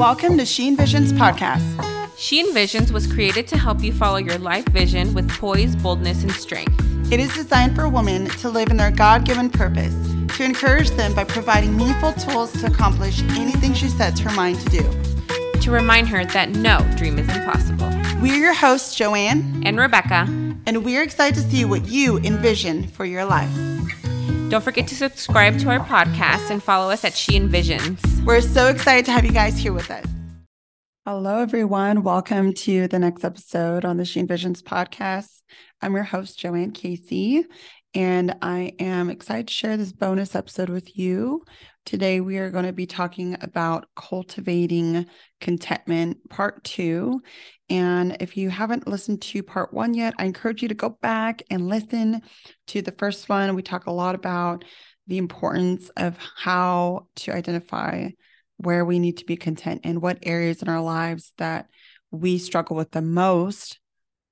Welcome to She Envisions podcast. She Envisions was created to help you follow your life vision with poise, boldness, and strength. It is designed for women to live in their God given purpose, to encourage them by providing meaningful tools to accomplish anything she sets her mind to do. To remind her that no dream is impossible. We're your hosts, Joanne and Rebecca, and we're excited to see what you envision for your life. Don't forget to subscribe to our podcast and follow us at She Envisions. We're so excited to have you guys here with us. Hello, everyone. Welcome to the next episode on the She Envisions podcast. I'm your host, Joanne Casey, and I am excited to share this bonus episode with you. Today, we are going to be talking about cultivating contentment, part two. And if you haven't listened to part one yet, I encourage you to go back and listen to the first one. We talk a lot about the importance of how to identify where we need to be content and what areas in our lives that we struggle with the most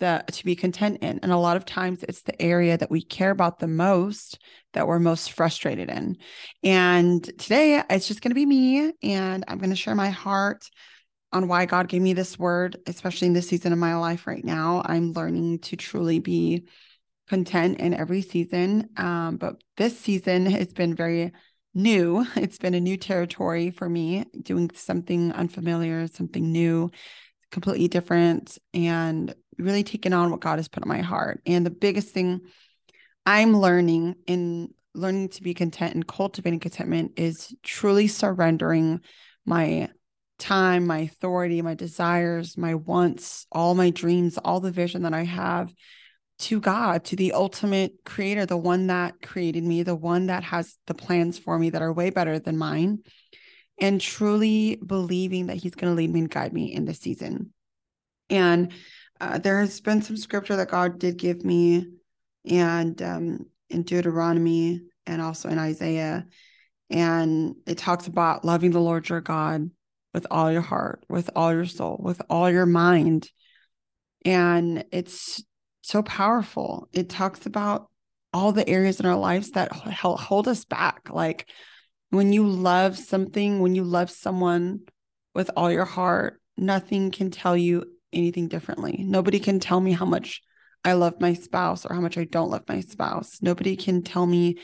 that to be content in. And a lot of times it's the area that we care about the most that we're most frustrated in. And today it's just going to be me and i'm going to share my heart on why god gave me this word especially in this season of my life right now. I'm learning to truly be content in every season um, but this season has been very new. It's been a new territory for me, doing something unfamiliar, something new, completely different, and really taking on what God has put on my heart. And the biggest thing I'm learning in learning to be content and cultivating contentment is truly surrendering my time, my authority, my desires, my wants, all my dreams, all the vision that I have to God, to the ultimate creator, the one that created me, the one that has the plans for me that are way better than mine, and truly believing that He's going to lead me and guide me in this season. And uh, there has been some scripture that God did give me, and um, in Deuteronomy and also in Isaiah. And it talks about loving the Lord your God with all your heart, with all your soul, with all your mind. And it's so powerful. It talks about all the areas in our lives that hold us back. Like when you love something, when you love someone with all your heart, nothing can tell you anything differently. Nobody can tell me how much I love my spouse or how much I don't love my spouse. Nobody can tell me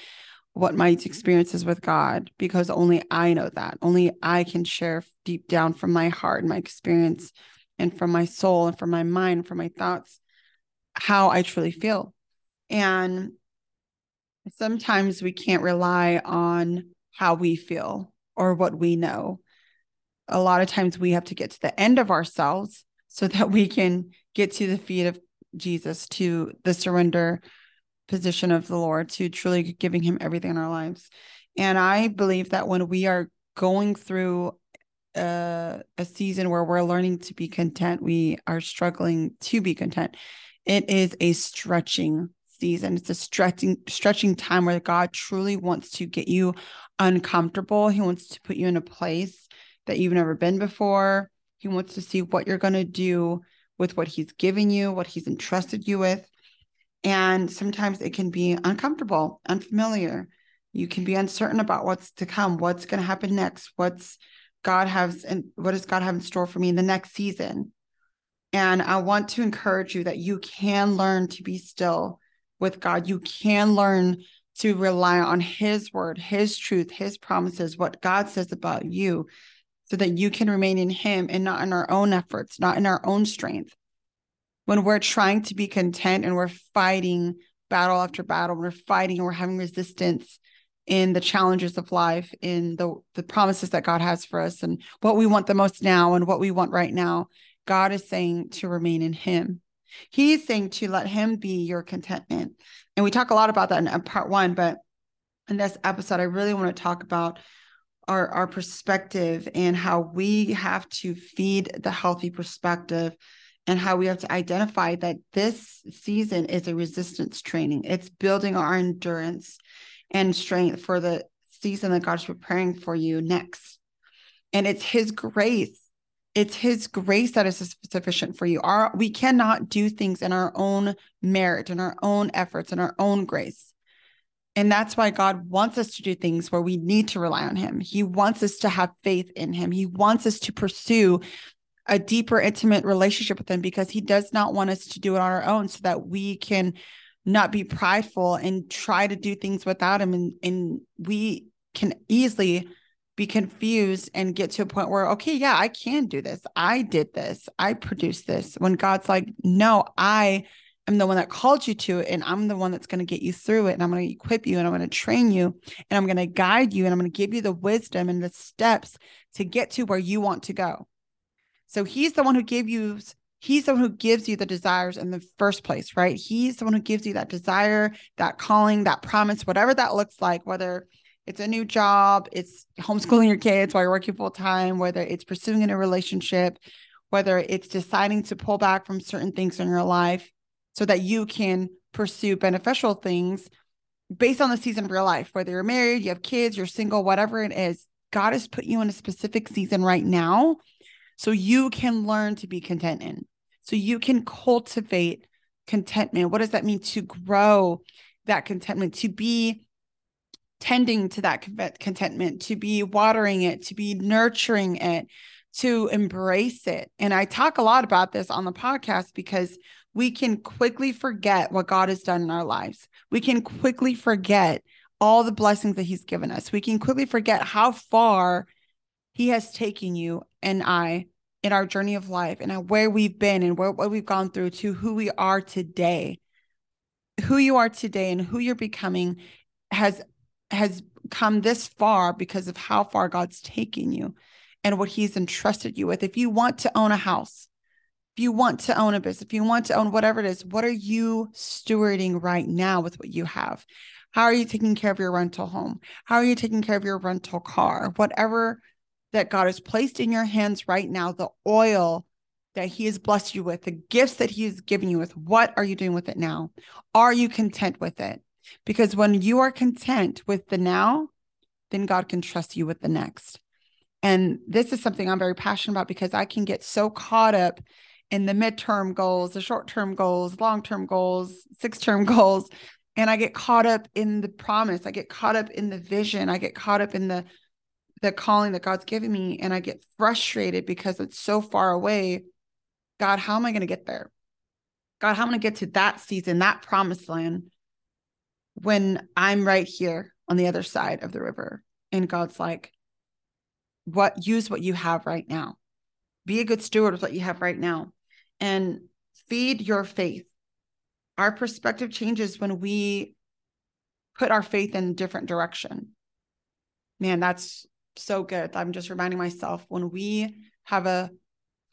what my experience is with God because only I know that. Only I can share deep down from my heart and my experience and from my soul and from my mind, from my thoughts how I truly feel. And sometimes we can't rely on how we feel or what we know. A lot of times we have to get to the end of ourselves so that we can get to the feet of Jesus, to the surrender position of the Lord, to truly giving Him everything in our lives. And I believe that when we are going through a, a season where we're learning to be content, we are struggling to be content. It is a stretching season. It's a stretching stretching time where God truly wants to get you uncomfortable. He wants to put you in a place that you've never been before. He wants to see what you're going to do with what he's given you, what he's entrusted you with. And sometimes it can be uncomfortable, unfamiliar. You can be uncertain about what's to come, what's going to happen next, what's God has and what does God have in store for me in the next season. And I want to encourage you that you can learn to be still with God. You can learn to rely on His word, His truth, His promises, what God says about you, so that you can remain in Him and not in our own efforts, not in our own strength. When we're trying to be content and we're fighting battle after battle, we're fighting we're having resistance in the challenges of life, in the, the promises that God has for us, and what we want the most now and what we want right now God is saying to remain in Him. He's saying to let Him be your contentment. And we talk a lot about that in uh, part one, but in this episode, I really want to talk about our, our perspective and how we have to feed the healthy perspective and how we have to identify that this season is a resistance training. It's building our endurance and strength for the season that God's preparing for you next. And it's His grace it's his grace that is sufficient for you our we cannot do things in our own merit in our own efforts in our own grace And that's why God wants us to do things where we need to rely on Him. He wants us to have faith in Him. He wants us to pursue a deeper, intimate relationship with Him because He does not want us to do it on our own so that we can not be prideful and try to do things without Him. And, and we can easily be confused and get to a point where, okay, yeah, I can do this. I did this. I produced this. When God's like, no, I I'm the one that called you to it, and I'm the one that's going to get you through it. And I'm going to equip you, and I'm going to train you, and I'm going to guide you, and I'm going to give you the wisdom and the steps to get to where you want to go. So he's the one who gave you, he's the one who gives you the desires in the first place, right? He's the one who gives you that desire, that calling, that promise, whatever that looks like, whether it's a new job, it's homeschooling your kids while you're working full time, whether it's pursuing in a relationship, whether it's deciding to pull back from certain things in your life so that you can pursue beneficial things based on the season of your life, whether you're married, you have kids, you're single, whatever it is. God has put you in a specific season right now so you can learn to be content in. So you can cultivate contentment. What does that mean to grow that contentment, to be tending to that contentment, to be watering it, to be nurturing it, to embrace it. And I talk a lot about this on the podcast because we can quickly forget what God has done in our lives. We can quickly forget all the blessings that He's given us. We can quickly forget how far He has taken you and I in our journey of life and where we've been and where, what we've gone through to who we are today. Who you are today and who you're becoming has has come this far because of how far God's taken you and what he's entrusted you with. If you want to own a house, if you want to own a business, if you want to own whatever it is, what are you stewarding right now with what you have? How are you taking care of your rental home? How are you taking care of your rental car? Whatever that God has placed in your hands right now, the oil that He has blessed you with, the gifts that He has given you with, what are you doing with it now? Are you content with it? Because when you are content with the now, then God can trust you with the next. And this is something I'm very passionate about because I can get so caught up in the midterm goals, the short term goals, long term goals, six term goals. And I get caught up in the promise. I get caught up in the vision. I get caught up in the the calling that God's given me. And I get frustrated because it's so far away. God, how am I going to get there? God, how am I going to get to that season, that promised land when I'm right here on the other side of the river? And God's like, what use what you have right now. Be a good steward with what you have right now and feed your faith. Our perspective changes when we put our faith in a different direction. Man, that's so good. I'm just reminding myself when we have a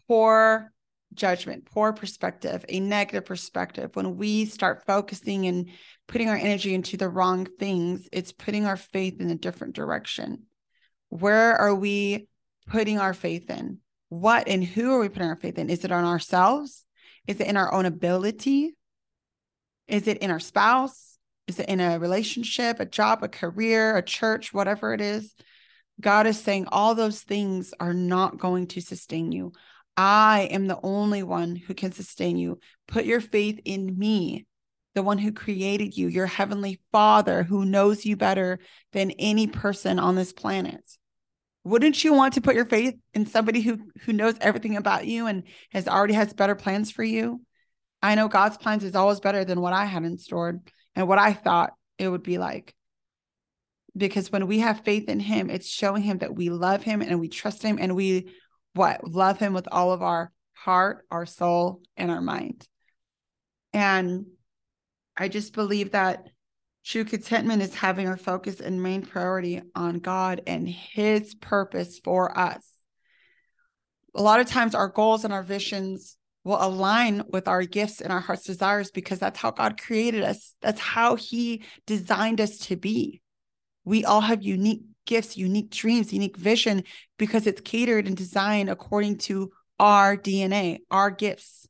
poor judgment, poor perspective, a negative perspective, when we start focusing and putting our energy into the wrong things, it's putting our faith in a different direction. Where are we putting our faith in? What and who are we putting our faith in? Is it on ourselves? Is it in our own ability? Is it in our spouse? Is it in a relationship, a job, a career, a church, whatever it is? God is saying all those things are not going to sustain you. I am the only one who can sustain you. Put your faith in me, the one who created you, your heavenly father who knows you better than any person on this planet. Wouldn't you want to put your faith in somebody who who knows everything about you and has already has better plans for you? I know god's plans is always better than what i had in store and what i thought it would be like. Because when we have faith in him it's showing him that we love him and we trust him and we what love him with all of our heart our soul and our mind and i just believe that True contentment is having our focus and main priority on God and His purpose for us. A lot of times, our goals and our visions will align with our gifts and our heart's desires because that's how God created us. That's how He designed us to be. We all have unique gifts, unique dreams, unique vision because it's catered and designed according to our DNA, our gifts.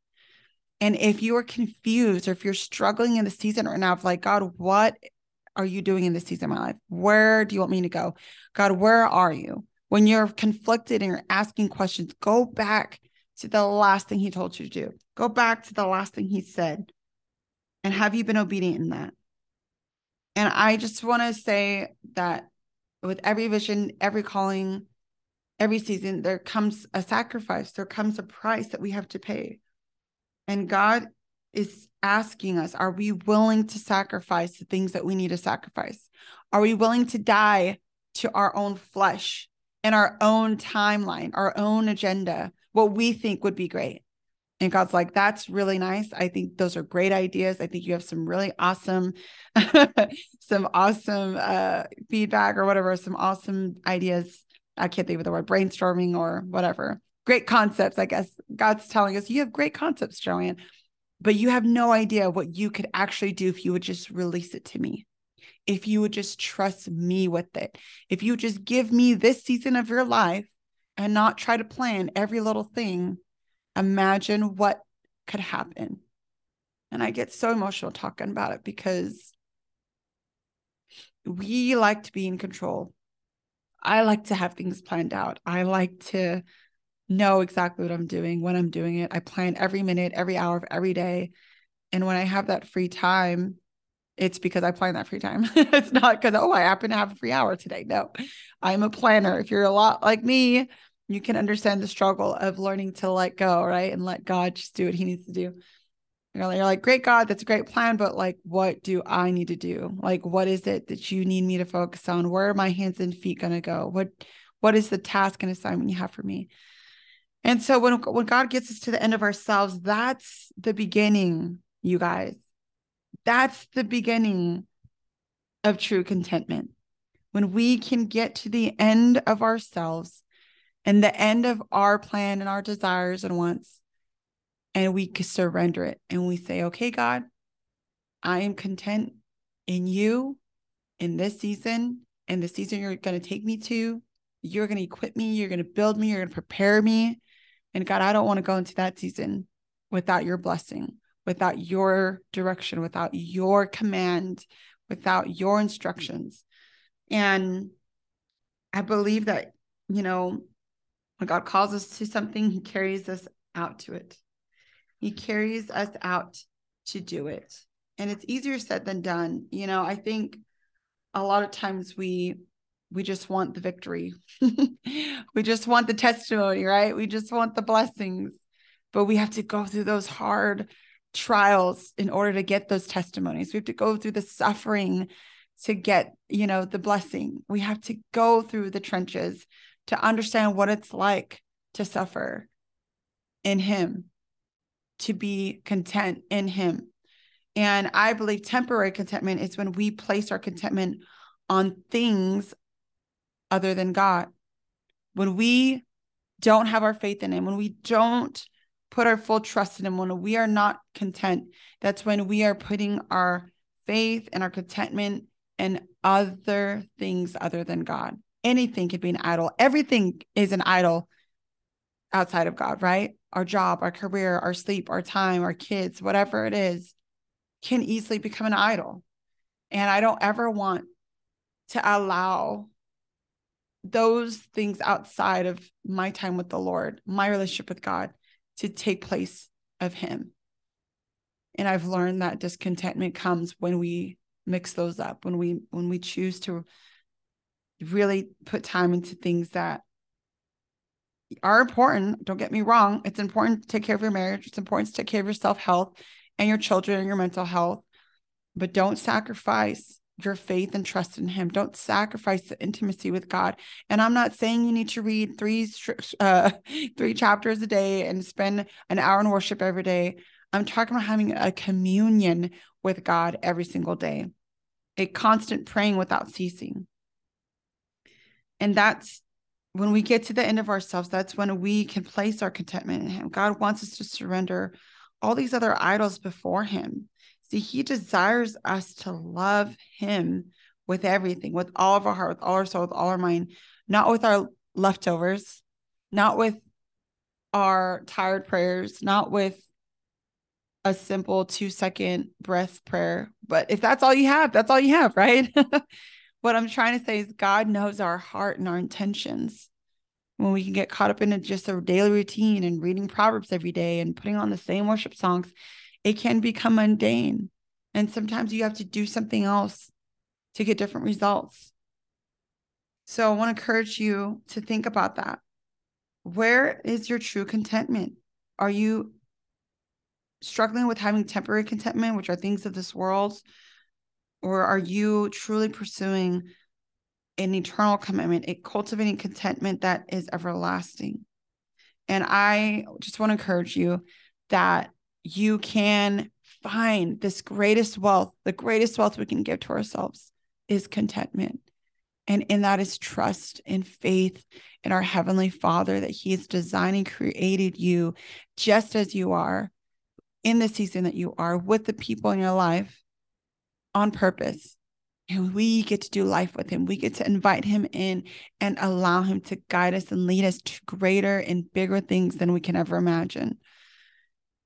And if you are confused or if you're struggling in the season right now of like, God, what are you doing in this season of my life? Where do you want me to go? God, where are you? When you're conflicted and you're asking questions, go back to the last thing he told you to do. Go back to the last thing he said. And have you been obedient in that? And I just want to say that with every vision, every calling, every season, there comes a sacrifice, there comes a price that we have to pay. And God is asking us are we willing to sacrifice the things that we need to sacrifice? Are we willing to die to our own flesh and our own timeline, our own agenda, what we think would be great? And God's like, that's really nice. I think those are great ideas. I think you have some really awesome, some awesome uh, feedback or whatever, some awesome ideas. I can't think of the word brainstorming or whatever. Great concepts, I guess. God's telling us you have great concepts, Joanne, but you have no idea what you could actually do if you would just release it to me. If you would just trust me with it. If you just give me this season of your life and not try to plan every little thing imagine what could happen. And I get so emotional talking about it because we like to be in control. I like to have things planned out. I like to know exactly what I'm doing, when I'm doing it. I plan every minute, every hour of every day. And when I have that free time, it's because I plan that free time. it's not because, oh, I happen to have a free hour today. No, I'm a planner. If you're a lot like me, you can understand the struggle of learning to let go, right? And let God just do what he needs to do. You're like, you're like, great God, that's a great plan, but like, what do I need to do? Like, what is it that you need me to focus on? Where are my hands and feet going to go? What, what is the task and assignment you have for me? And so when, when God gets us to the end of ourselves, that's the beginning, you guys. That's the beginning of true contentment. When we can get to the end of ourselves and the end of our plan and our desires and wants. And we surrender it and we say, okay, God, I am content in you in this season and the season you're going to take me to. You're going to equip me. You're going to build me. You're going to prepare me. And God, I don't want to go into that season without your blessing, without your direction, without your command, without your instructions. And I believe that, you know, when God calls us to something, He carries us out to it. He carries us out to do it. And it's easier said than done. You know, I think a lot of times we we just want the victory. we just want the testimony, right? We just want the blessings. But we have to go through those hard trials in order to get those testimonies. We have to go through the suffering to get, you know, the blessing. We have to go through the trenches to understand what it's like to suffer in Him, to be content in Him. And I believe temporary contentment is when we place our contentment on things other than God. When we don't have our faith in Him, when we don't put our full trust in Him, when we are not content, that's when we are putting our faith and our contentment in other things other than God anything could be an idol. Everything is an idol outside of God, right? Our job, our career, our sleep, our time, our kids, whatever it is, can easily become an idol. And I don't ever want to allow those things outside of my time with the Lord, my relationship with God, to take place of Him. And I've learned that discontentment comes when we mix those up, when we when we choose to really put time into things that are important. Don't get me wrong. It's important to take care of your marriage. It's important to take care of your self health and your children and your mental health. But don't sacrifice your faith and trust in Him. Don't sacrifice the intimacy with God. And I'm not saying you need to read three uh, three chapters a day and spend an hour in worship every day. I'm talking about having a communion with God every single day, a constant praying without ceasing. And that's when we get to the end of ourselves, that's when we can place our contentment in Him. God wants us to surrender all these other idols before Him. See, He desires us to love Him with everything, with all of our heart, with all our soul, with all our mind, not with our leftovers, not with our tired prayers, not with a simple two second breath prayer. But if that's all you have, that's all you have, right? what I'm trying to say is God knows our heart and our intentions. When we can get caught up in just a daily routine and reading Proverbs every day and putting on the same worship songs, it can become mundane. And sometimes you have to do something else to get different results. So I want to encourage you to think about that. Where is your true contentment? Are you struggling with having temporary contentment, which are things of this world? Or are you truly pursuing an eternal commitment, a cultivating contentment that is everlasting? And I just want to encourage you that you can find this greatest wealth, the greatest wealth we can give to ourselves is contentment. And in that is trust and faith in our Heavenly Father that He has designed and created you just as you are in the season that you are with the people in your life on purpose. And we get to do life with Him. We get to invite Him in and allow Him to guide us and lead us to greater and bigger things than we can ever imagine.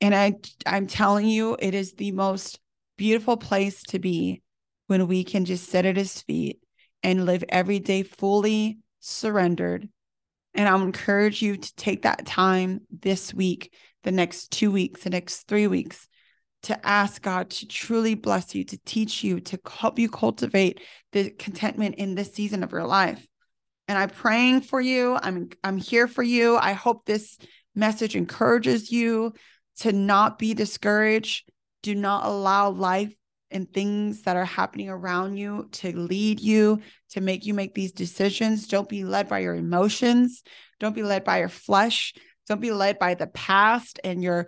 And I, I'm telling you, it is the most beautiful place to be when we can just sit at His feet and live every day fully surrendered. And I'll encourage you to take that time this week, the next two weeks, the next three weeks, to ask God to truly bless you, to teach you, to help you cultivate the contentment in this season of your life. And I'm praying for you. I'm I'm here for you. I hope this message encourages you to not be discouraged. Do not allow life and things that are happening around you to lead you to make you make these decisions. Don't be led by your emotions. Don't be led by your flesh. Don't be led by the past and your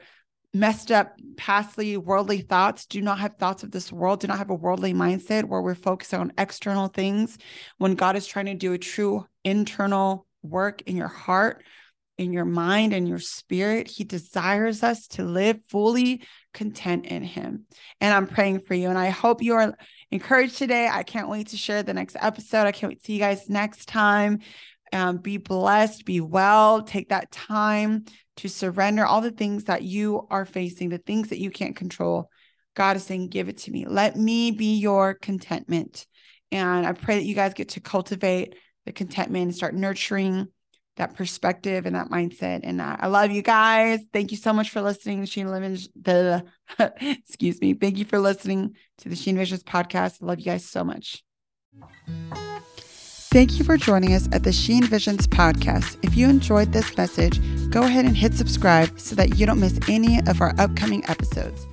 messed up, pastly, worldly thoughts. Do not have thoughts of this world. Do not have a worldly mindset where we're focused on external things when God is trying to do a true internal work in your heart in your mind and your spirit. He desires us to live fully content in Him. And I'm praying for you. And I hope you are encouraged today. I can't wait to share the next episode. I can't wait to see you guys next time. Um, be blessed, be well, take that time to surrender all the things that you are facing, the things that you can't control. God is saying, Give it to me. Let me be your contentment. And I pray that you guys get to cultivate the contentment and start nurturing that perspective and that mindset. And I love you guys. Thank you so much for listening to Sheen Livens. The excuse me. Thank you for listening to the She Envisions podcast. I love you guys so much. Thank you for joining us at the She Envisions podcast. If you enjoyed this message, go ahead and hit subscribe so that you don't miss any of our upcoming episodes.